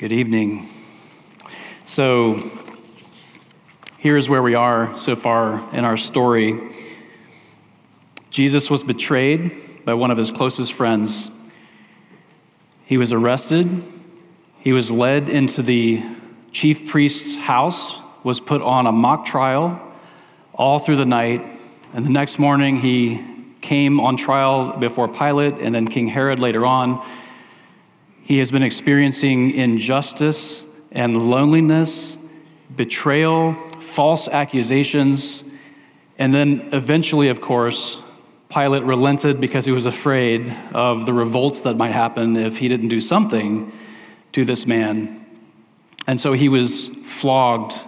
Good evening. So, here's where we are so far in our story. Jesus was betrayed by one of his closest friends. He was arrested. He was led into the chief priest's house, was put on a mock trial all through the night. And the next morning, he came on trial before Pilate and then King Herod later on. He has been experiencing injustice and loneliness, betrayal, false accusations, and then eventually, of course, Pilate relented because he was afraid of the revolts that might happen if he didn't do something to this man. And so he was flogged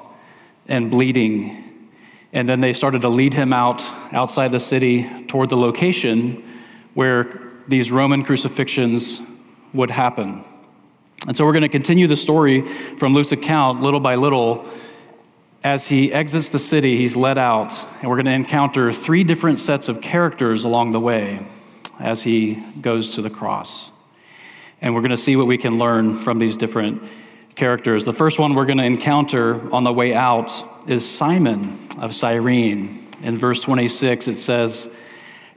and bleeding. And then they started to lead him out outside the city toward the location where these Roman crucifixions would happen. And so we're going to continue the story from Luke's account little by little. As he exits the city, he's led out, and we're going to encounter three different sets of characters along the way as he goes to the cross. And we're going to see what we can learn from these different characters. The first one we're going to encounter on the way out is Simon of Cyrene. In verse 26, it says,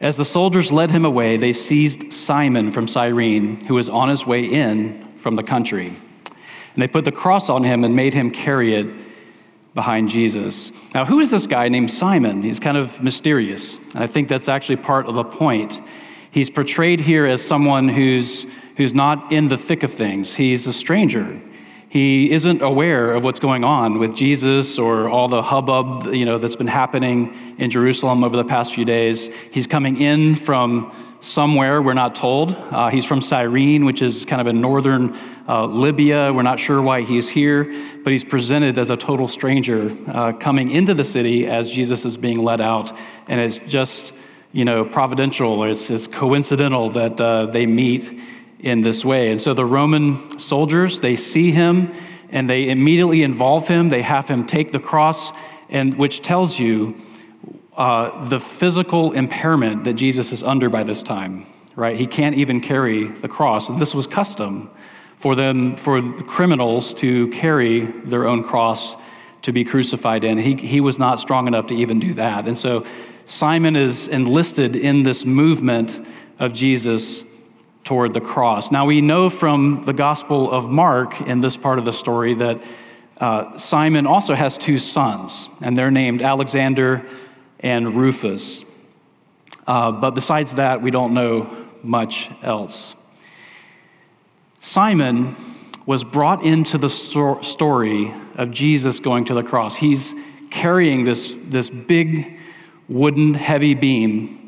As the soldiers led him away, they seized Simon from Cyrene, who was on his way in from the country. And they put the cross on him and made him carry it behind Jesus. Now, who is this guy named Simon? He's kind of mysterious. And I think that's actually part of the point. He's portrayed here as someone who's, who's not in the thick of things, he's a stranger. He isn't aware of what's going on with Jesus or all the hubbub you know, that's been happening in Jerusalem over the past few days. He's coming in from somewhere, we're not told. Uh, he's from Cyrene, which is kind of in northern uh, Libya. We're not sure why he's here, but he's presented as a total stranger uh, coming into the city as Jesus is being led out. And it's just, you know, providential, it's, it's coincidental that uh, they meet in this way. And so the Roman soldiers, they see him and they immediately involve him. They have him take the cross, and which tells you uh, the physical impairment that Jesus is under by this time, right? He can't even carry the cross. And this was custom for them, for criminals to carry their own cross to be crucified in. He, he was not strong enough to even do that. And so Simon is enlisted in this movement of Jesus toward the cross. Now, we know from the Gospel of Mark in this part of the story that uh, Simon also has two sons, and they're named Alexander and Rufus. Uh, but besides that, we don't know much else. Simon was brought into the sto- story of Jesus going to the cross. He's carrying this, this big wooden heavy beam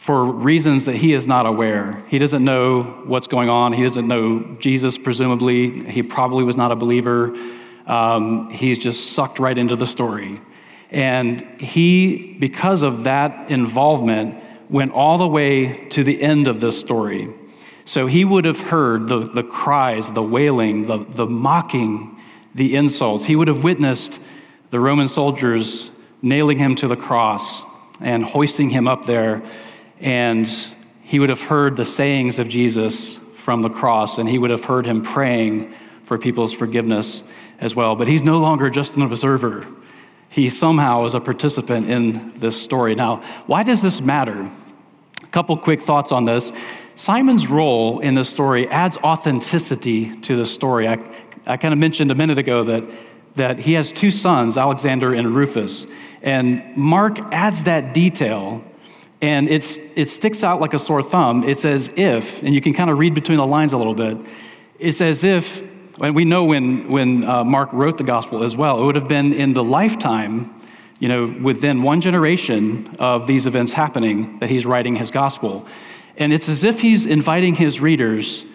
for reasons that he is not aware. He doesn't know what's going on. He doesn't know Jesus, presumably. He probably was not a believer. Um, he's just sucked right into the story. And he, because of that involvement, went all the way to the end of this story. So he would have heard the, the cries, the wailing, the, the mocking, the insults. He would have witnessed the Roman soldiers nailing him to the cross and hoisting him up there. And he would have heard the sayings of Jesus from the cross, and he would have heard him praying for people's forgiveness as well. But he's no longer just an observer he somehow is a participant in this story. Now, why does this matter? A couple quick thoughts on this. Simon's role in this story adds authenticity to the story. I, I kind of mentioned a minute ago that, that he has two sons, Alexander and Rufus. And Mark adds that detail, and it's, it sticks out like a sore thumb. It's as if, and you can kind of read between the lines a little bit, it's as if and we know when, when uh, Mark wrote the gospel as well, it would have been in the lifetime, you know, within one generation of these events happening that he's writing his gospel. And it's as if he's inviting his readers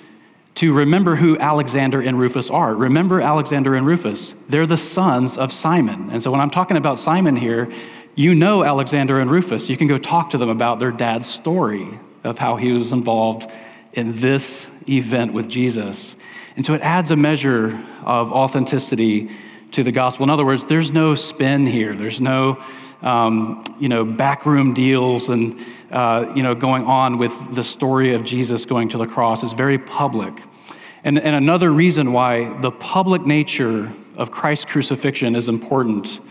to remember who Alexander and Rufus are. Remember Alexander and Rufus. They're the sons of Simon. And so when I'm talking about Simon here, you know Alexander and Rufus. You can go talk to them about their dad's story of how he was involved in this event with Jesus. And so it adds a measure of authenticity to the gospel. In other words, there's no spin here. There's no, um, you know, backroom deals and, uh, you know, going on with the story of Jesus going to the cross. It's very public. And, and another reason why the public nature of Christ's crucifixion is important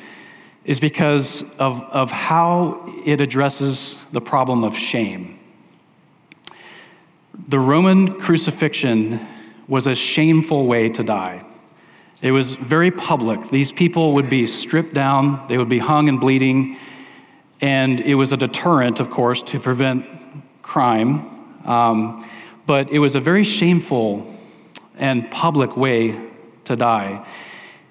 is because of, of how it addresses the problem of shame. The Roman crucifixion was a shameful way to die. It was very public. These people would be stripped down, they would be hung and bleeding, and it was a deterrent, of course, to prevent crime. Um, but it was a very shameful and public way to die.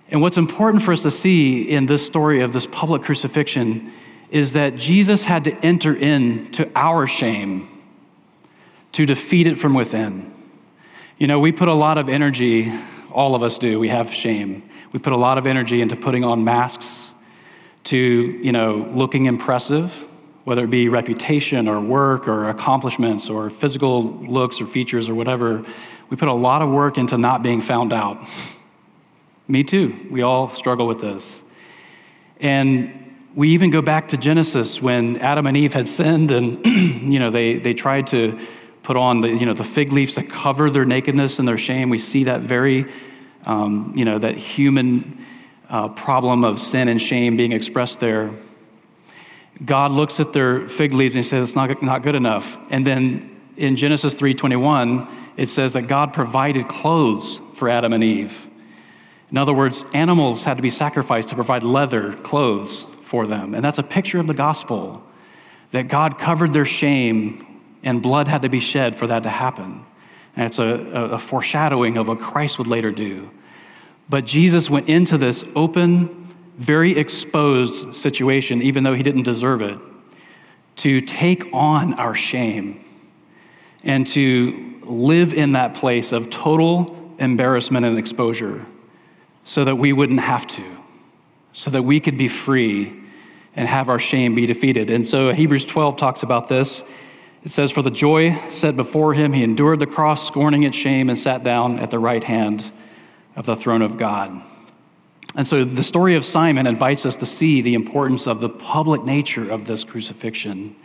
And what's important for us to see in this story of this public crucifixion is that Jesus had to enter into our shame to defeat it from within. You know, we put a lot of energy, all of us do, we have shame. We put a lot of energy into putting on masks to, you know, looking impressive, whether it be reputation or work or accomplishments or physical looks or features or whatever. We put a lot of work into not being found out. Me too. We all struggle with this. And we even go back to Genesis when Adam and Eve had sinned and you know they, they tried to put on the, you know, the fig leaves to cover their nakedness and their shame. We see that very, um, you know, that human uh, problem of sin and shame being expressed there. God looks at their fig leaves and he says, it's not, not good enough. And then in Genesis 3.21, it says that God provided clothes for Adam and Eve. In other words, animals had to be sacrificed to provide leather clothes for them. And that's a picture of the gospel that God covered their shame and blood had to be shed for that to happen. And it's a, a foreshadowing of what Christ would later do. But Jesus went into this open, very exposed situation, even though he didn't deserve it, to take on our shame and to live in that place of total embarrassment and exposure so that we wouldn't have to, so that we could be free and have our shame be defeated. And so Hebrews 12 talks about this. It says, For the joy set before him, he endured the cross, scorning its shame, and sat down at the right hand of the throne of God. And so the story of Simon invites us to see the importance of the public nature of this crucifixion.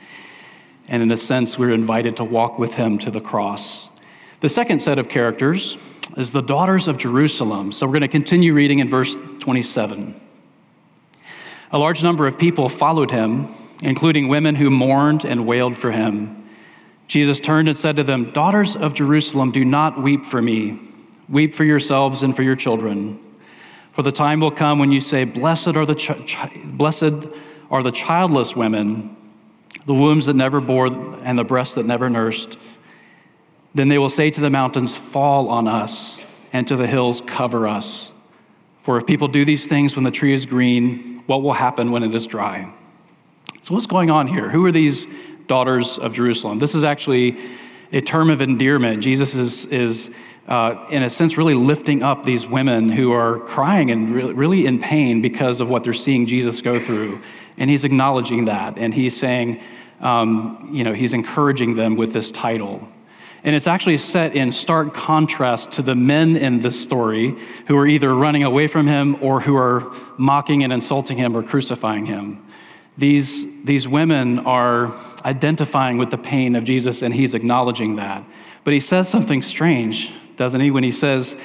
And in a sense, we're invited to walk with him to the cross. The second set of characters is the daughters of Jerusalem. So we're going to continue reading in verse 27. A large number of people followed him, including women who mourned and wailed for him. Jesus turned and said to them, Daughters of Jerusalem, do not weep for me. Weep for yourselves and for your children. For the time will come when you say, Blessed are the, blessed are the childless women, the wombs that never bore, and the breasts that never nursed. Then they will say to the mountains, Fall on us, and to the hills, Cover us. For if people do these things when the tree is green, what will happen when it is dry? So, what's going on here? Who are these daughters of Jerusalem? This is actually a term of endearment. Jesus is, is uh, in a sense, really lifting up these women who are crying and really, really in pain because of what they're seeing Jesus go through. And he's acknowledging that. And he's saying, um, you know, he's encouraging them with this title. And it's actually set in stark contrast to the men in this story who are either running away from him or who are mocking and insulting him or crucifying him. These, these women are identifying with the pain of Jesus, and he's acknowledging that. But he says something strange, doesn't he, when he says,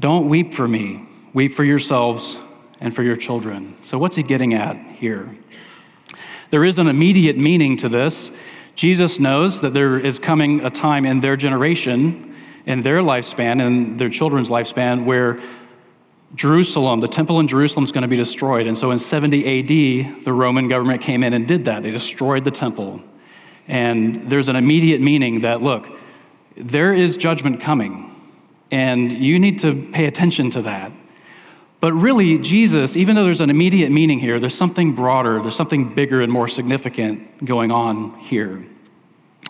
Don't weep for me, weep for yourselves and for your children. So, what's he getting at here? There is an immediate meaning to this. Jesus knows that there is coming a time in their generation, in their lifespan, in their children's lifespan, where Jerusalem, the temple in Jerusalem, is going to be destroyed. And so in 70 AD, the Roman government came in and did that. They destroyed the temple. And there's an immediate meaning that, look, there is judgment coming, and you need to pay attention to that. But really, Jesus, even though there's an immediate meaning here, there's something broader, there's something bigger and more significant going on here.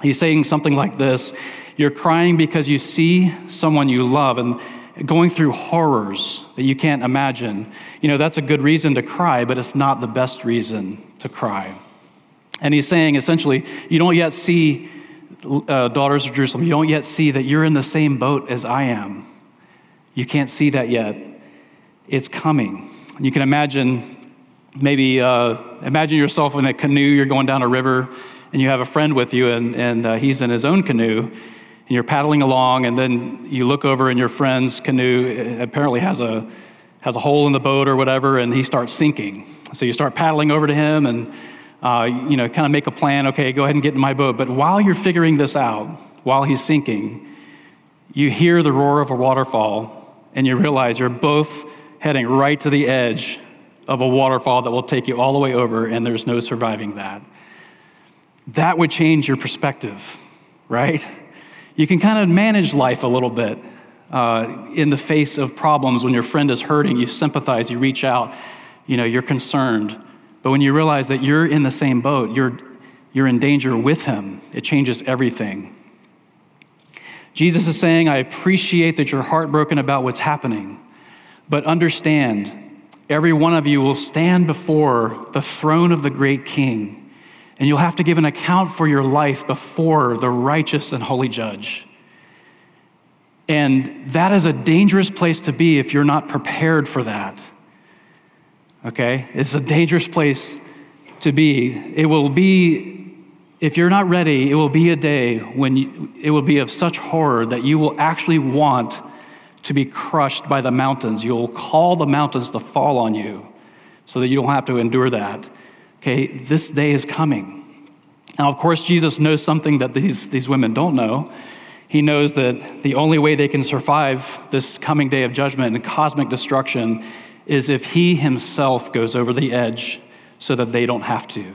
He's saying something like this You're crying because you see someone you love and going through horrors that you can't imagine. You know, that's a good reason to cry, but it's not the best reason to cry. And he's saying essentially, you don't yet see, uh, daughters of Jerusalem, you don't yet see that you're in the same boat as I am. You can't see that yet it's coming. You can imagine, maybe uh, imagine yourself in a canoe, you're going down a river, and you have a friend with you, and, and uh, he's in his own canoe, and you're paddling along, and then you look over, and your friend's canoe apparently has a has a hole in the boat or whatever, and he starts sinking. So you start paddling over to him, and uh, you know, kind of make a plan. Okay, go ahead and get in my boat. But while you're figuring this out, while he's sinking, you hear the roar of a waterfall, and you realize you're both heading right to the edge of a waterfall that will take you all the way over, and there's no surviving that. That would change your perspective, right? You can kind of manage life a little bit uh, in the face of problems. When your friend is hurting, you sympathize, you reach out, you know, you're concerned. But when you realize that you're in the same boat, you're, you're in danger with him, it changes everything. Jesus is saying, I appreciate that you're heartbroken about what's happening, but understand, every one of you will stand before the throne of the great king and you'll have to give an account for your life before the righteous and holy judge. And that is a dangerous place to be if you're not prepared for that. Okay? It's a dangerous place to be. It will be, if you're not ready, it will be a day when you, it will be of such horror that you will actually want to be crushed by the mountains. You'll call the mountains to fall on you so that you don't have to endure that. Okay, this day is coming. Now, of course, Jesus knows something that these, these women don't know. He knows that the only way they can survive this coming day of judgment and cosmic destruction is if he himself goes over the edge so that they don't have to.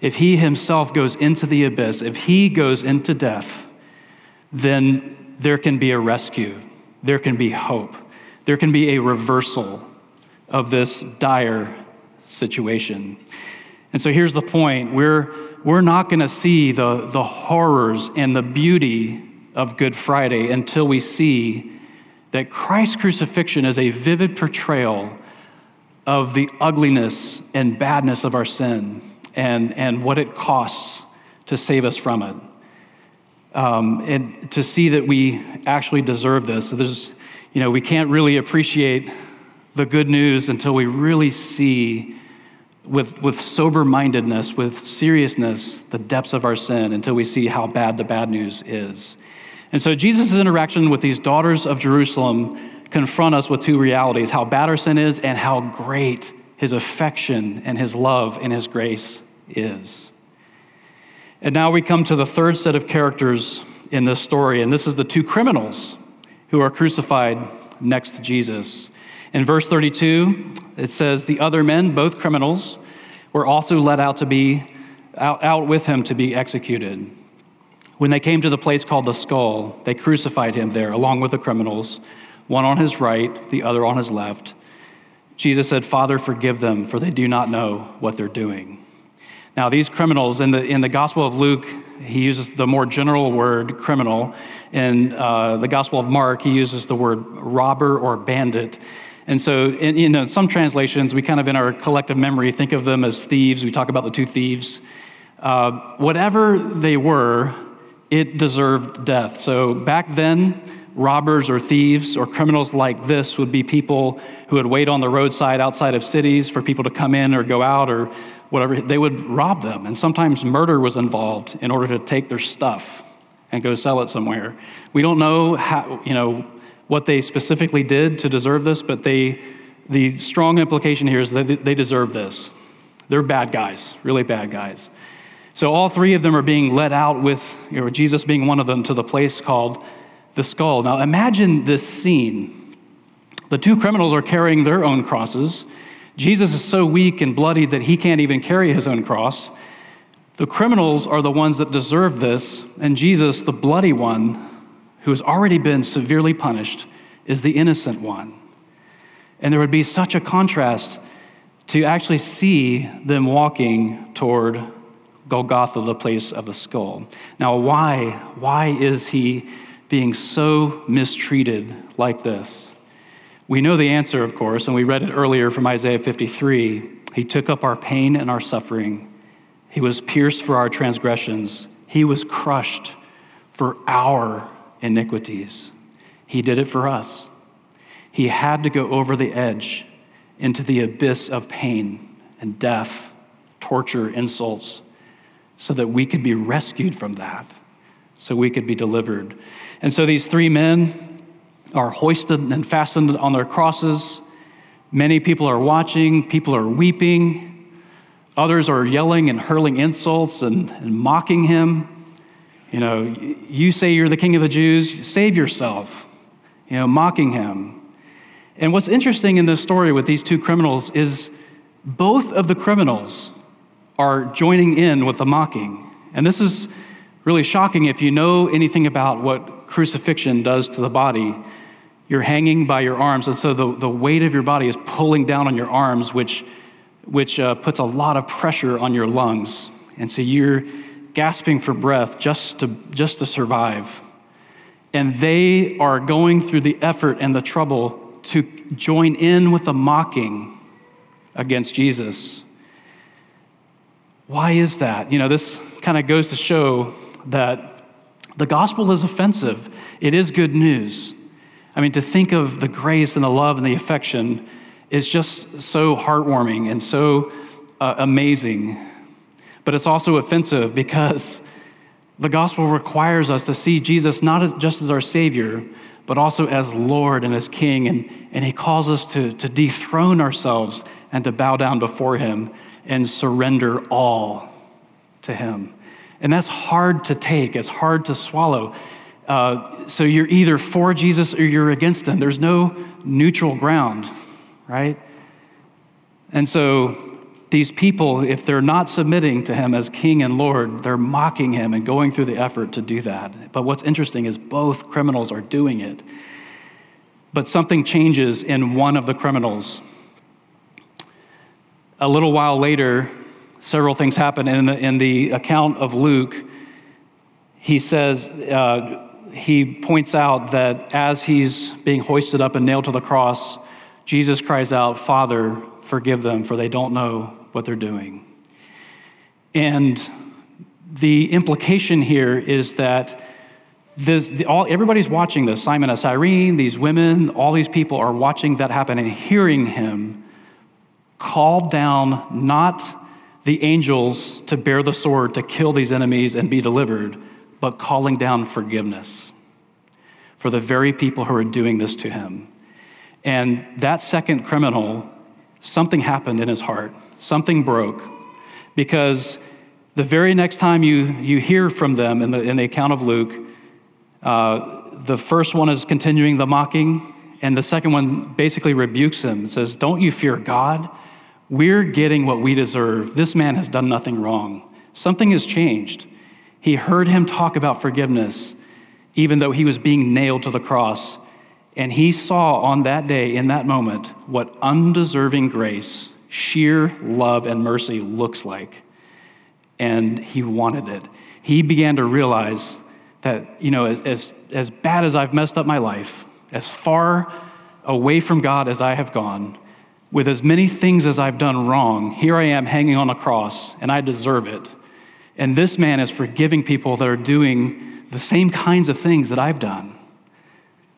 If he himself goes into the abyss, if he goes into death, then there can be a rescue, there can be hope, there can be a reversal of this dire situation. And so here's the point we're, we're not going to see the, the horrors and the beauty of Good Friday until we see that Christ's crucifixion is a vivid portrayal of the ugliness and badness of our sin and, and what it costs to save us from it. Um, and to see that we actually deserve this. So there's, you know, we can't really appreciate the good news until we really see with, with sober mindedness, with seriousness, the depths of our sin until we see how bad the bad news is. And so Jesus' interaction with these daughters of Jerusalem confront us with two realities how bad our sin is and how great his affection and his love and his grace is. And now we come to the third set of characters in this story, and this is the two criminals who are crucified next to Jesus. In verse 32, it says, The other men, both criminals, were also led out to be out, out with him to be executed. When they came to the place called the skull, they crucified him there along with the criminals, one on his right, the other on his left. Jesus said, Father, forgive them, for they do not know what they're doing. Now, these criminals, in the, in the Gospel of Luke, he uses the more general word criminal. In uh, the Gospel of Mark, he uses the word robber or bandit. And so, in, you know, some translations, we kind of in our collective memory think of them as thieves. We talk about the two thieves. Uh, whatever they were, it deserved death. So back then, robbers or thieves or criminals like this would be people who would wait on the roadside outside of cities for people to come in or go out or whatever. They would rob them. And sometimes murder was involved in order to take their stuff and go sell it somewhere. We don't know how, you know, what they specifically did to deserve this, but they, the strong implication here is that they deserve this. They're bad guys, really bad guys. So all three of them are being led out with you know, Jesus being one of them to the place called the skull. Now imagine this scene. The two criminals are carrying their own crosses. Jesus is so weak and bloody that he can't even carry his own cross. The criminals are the ones that deserve this, and Jesus, the bloody one, who has already been severely punished, is the innocent one. And there would be such a contrast to actually see them walking toward Golgotha, the place of the skull. Now, why? Why is he being so mistreated like this? We know the answer, of course, and we read it earlier from Isaiah 53. He took up our pain and our suffering. He was pierced for our transgressions. He was crushed for our iniquities. He did it for us. He had to go over the edge into the abyss of pain and death, torture, insults, so that we could be rescued from that, so we could be delivered. And so these three men are hoisted and fastened on their crosses. Many people are watching, people are weeping, others are yelling and hurling insults and, and mocking him. You know, you say you're the king of the Jews, save yourself, you know, mocking him. And what's interesting in this story with these two criminals is both of the criminals are joining in with the mocking. And this is really shocking if you know anything about what crucifixion does to the body. You're hanging by your arms, and so the, the weight of your body is pulling down on your arms, which, which uh, puts a lot of pressure on your lungs. And so you're gasping for breath just to, just to survive. And they are going through the effort and the trouble to join in with the mocking against Jesus. Why is that? You know, this kind of goes to show that the gospel is offensive. It is good news. I mean, to think of the grace and the love and the affection is just so heartwarming and so uh, amazing. But it's also offensive because the gospel requires us to see Jesus not just as our Savior, but also as Lord and as King. And, and He calls us to, to dethrone ourselves and to bow down before Him and surrender all to Him. And that's hard to take, it's hard to swallow. Uh, so you're either for Jesus or you're against Him. There's no neutral ground, right? And so these people, if they're not submitting to him as king and Lord, they're mocking him and going through the effort to do that. But what's interesting is both criminals are doing it. But something changes in one of the criminals. A little while later, several things happen. In the, in the account of Luke, he says, uh, he points out that as he's being hoisted up and nailed to the cross, Jesus cries out, Father, forgive them, for they don't know what they're doing. And the implication here is that this, the, all, everybody's watching this. Simon of Cyrene, these women, all these people are watching that happen and hearing him call down not the angels to bear the sword to kill these enemies and be delivered, but calling down forgiveness for the very people who are doing this to him. And that second criminal, something happened in his heart something broke because the very next time you, you hear from them in the, in the account of Luke, uh, the first one is continuing the mocking, and the second one basically rebukes him. and says, Don't you fear God? We're getting what we deserve. This man has done nothing wrong. Something has changed. He heard him talk about forgiveness, even though he was being nailed to the cross. And he saw on that day, in that moment, what undeserving grace sheer love and mercy looks like. And he wanted it. He began to realize that, you know, as, as bad as I've messed up my life, as far away from God as I have gone, with as many things as I've done wrong, here I am hanging on a cross, and I deserve it. And this man is forgiving people that are doing the same kinds of things that I've done.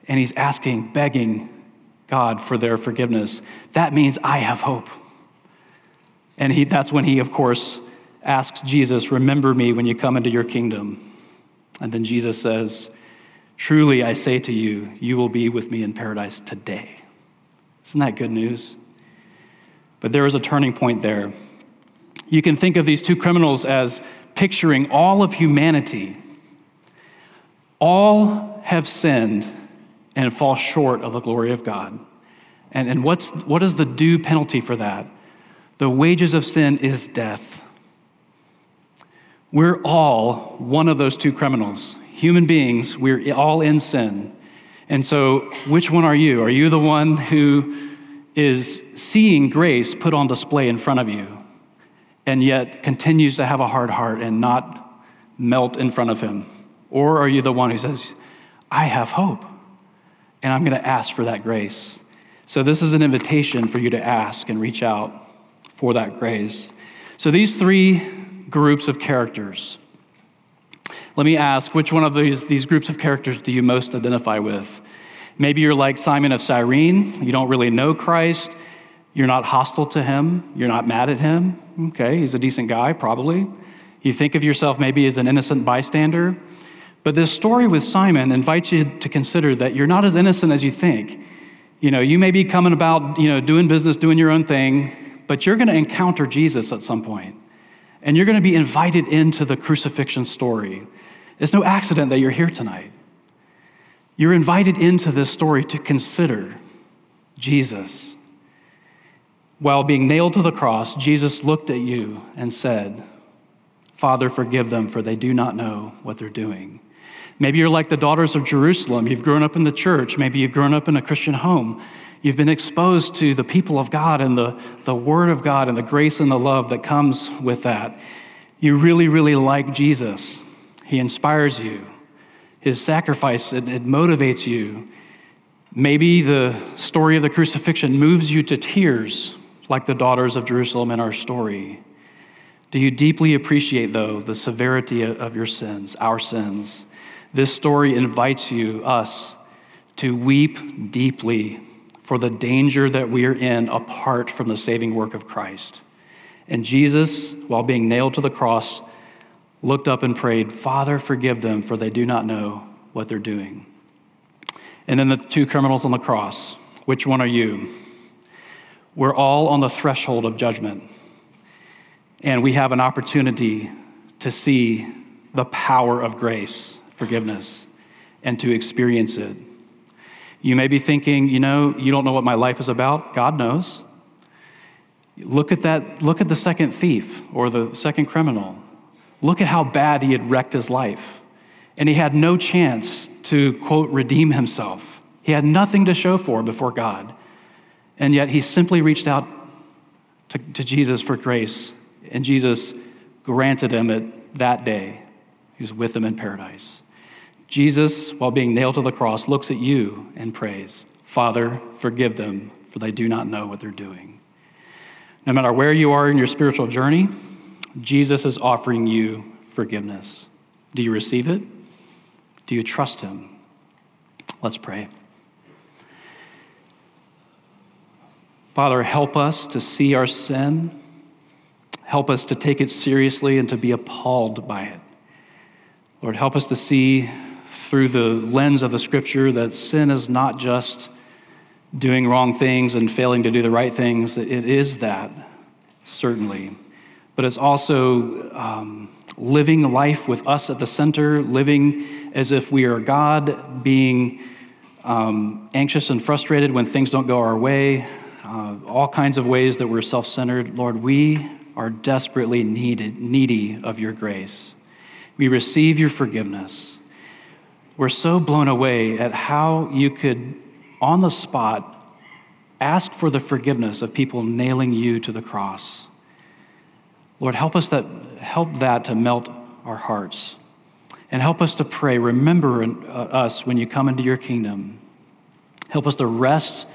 And he's asking, begging God for their forgiveness. That means I have hope. And he, that's when he, of course, asks Jesus, Remember me when you come into your kingdom. And then Jesus says, Truly I say to you, you will be with me in paradise today. Isn't that good news? But there is a turning point there. You can think of these two criminals as picturing all of humanity. All have sinned and fall short of the glory of God. And, and what's, what is the due penalty for that? The wages of sin is death. We're all one of those two criminals. Human beings, we're all in sin. And so, which one are you? Are you the one who is seeing grace put on display in front of you and yet continues to have a hard heart and not melt in front of him? Or are you the one who says, I have hope and I'm going to ask for that grace? So, this is an invitation for you to ask and reach out for that grace. So these three groups of characters. Let me ask, which one of these, these groups of characters do you most identify with? Maybe you're like Simon of Cyrene. You don't really know Christ. You're not hostile to him. You're not mad at him. Okay, he's a decent guy, probably. You think of yourself maybe as an innocent bystander. But this story with Simon invites you to consider that you're not as innocent as you think. You know, you may be coming about, you know, doing business, doing your own thing, but you're going to encounter Jesus at some point. and you're going to be invited into the crucifixion story. It's no accident that you're here tonight. You're invited into this story to consider Jesus. While being nailed to the cross, Jesus looked at you and said, Father, forgive them, for they do not know what they're doing. Maybe you're like the daughters of Jerusalem. You've grown up in the church. Maybe you've grown up in a Christian home. You've been exposed to the people of God and the, the Word of God and the grace and the love that comes with that. You really, really like Jesus. He inspires you. His sacrifice, it, it motivates you. Maybe the story of the crucifixion moves you to tears, like the daughters of Jerusalem in our story. Do you deeply appreciate, though, the severity of your sins, our sins? This story invites you, us, to weep deeply for the danger that we are in apart from the saving work of Christ. And Jesus, while being nailed to the cross, looked up and prayed, Father, forgive them, for they do not know what they're doing. And then the two criminals on the cross, which one are you? We're all on the threshold of judgment. And we have an opportunity to see the power of grace, forgiveness, and to experience it. You may be thinking, you know, you don't know what my life is about. God knows. Look at that, look at the second thief or the second criminal. Look at how bad he had wrecked his life. And he had no chance to, quote, redeem himself. He had nothing to show for before God. And yet he simply reached out to, to Jesus for grace. And Jesus granted him it that day. He was with him in paradise. Jesus, while being nailed to the cross, looks at you and prays, Father, forgive them, for they do not know what they're doing. No matter where you are in your spiritual journey, Jesus is offering you forgiveness. Do you receive it? Do you trust Him? Let's pray. Father, help us to see our sin. Help us to take it seriously and to be appalled by it. Lord, help us to see through the lens of the scripture that sin is not just doing wrong things and failing to do the right things. It is that, certainly. But it's also um, living life with us at the center, living as if we are God, being um, anxious and frustrated when things don't go our way, uh, all kinds of ways that we're self centered. Lord, we are desperately needed, needy of your grace. We receive your forgiveness. We're so blown away at how you could, on the spot, ask for the forgiveness of people nailing you to the cross. Lord, help us that help that to melt our hearts. And help us to pray, remember uh, us when you come into your kingdom. Help us to rest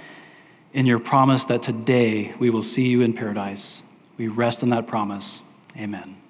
in your promise that today we will see you in paradise. We rest in that promise. Amen.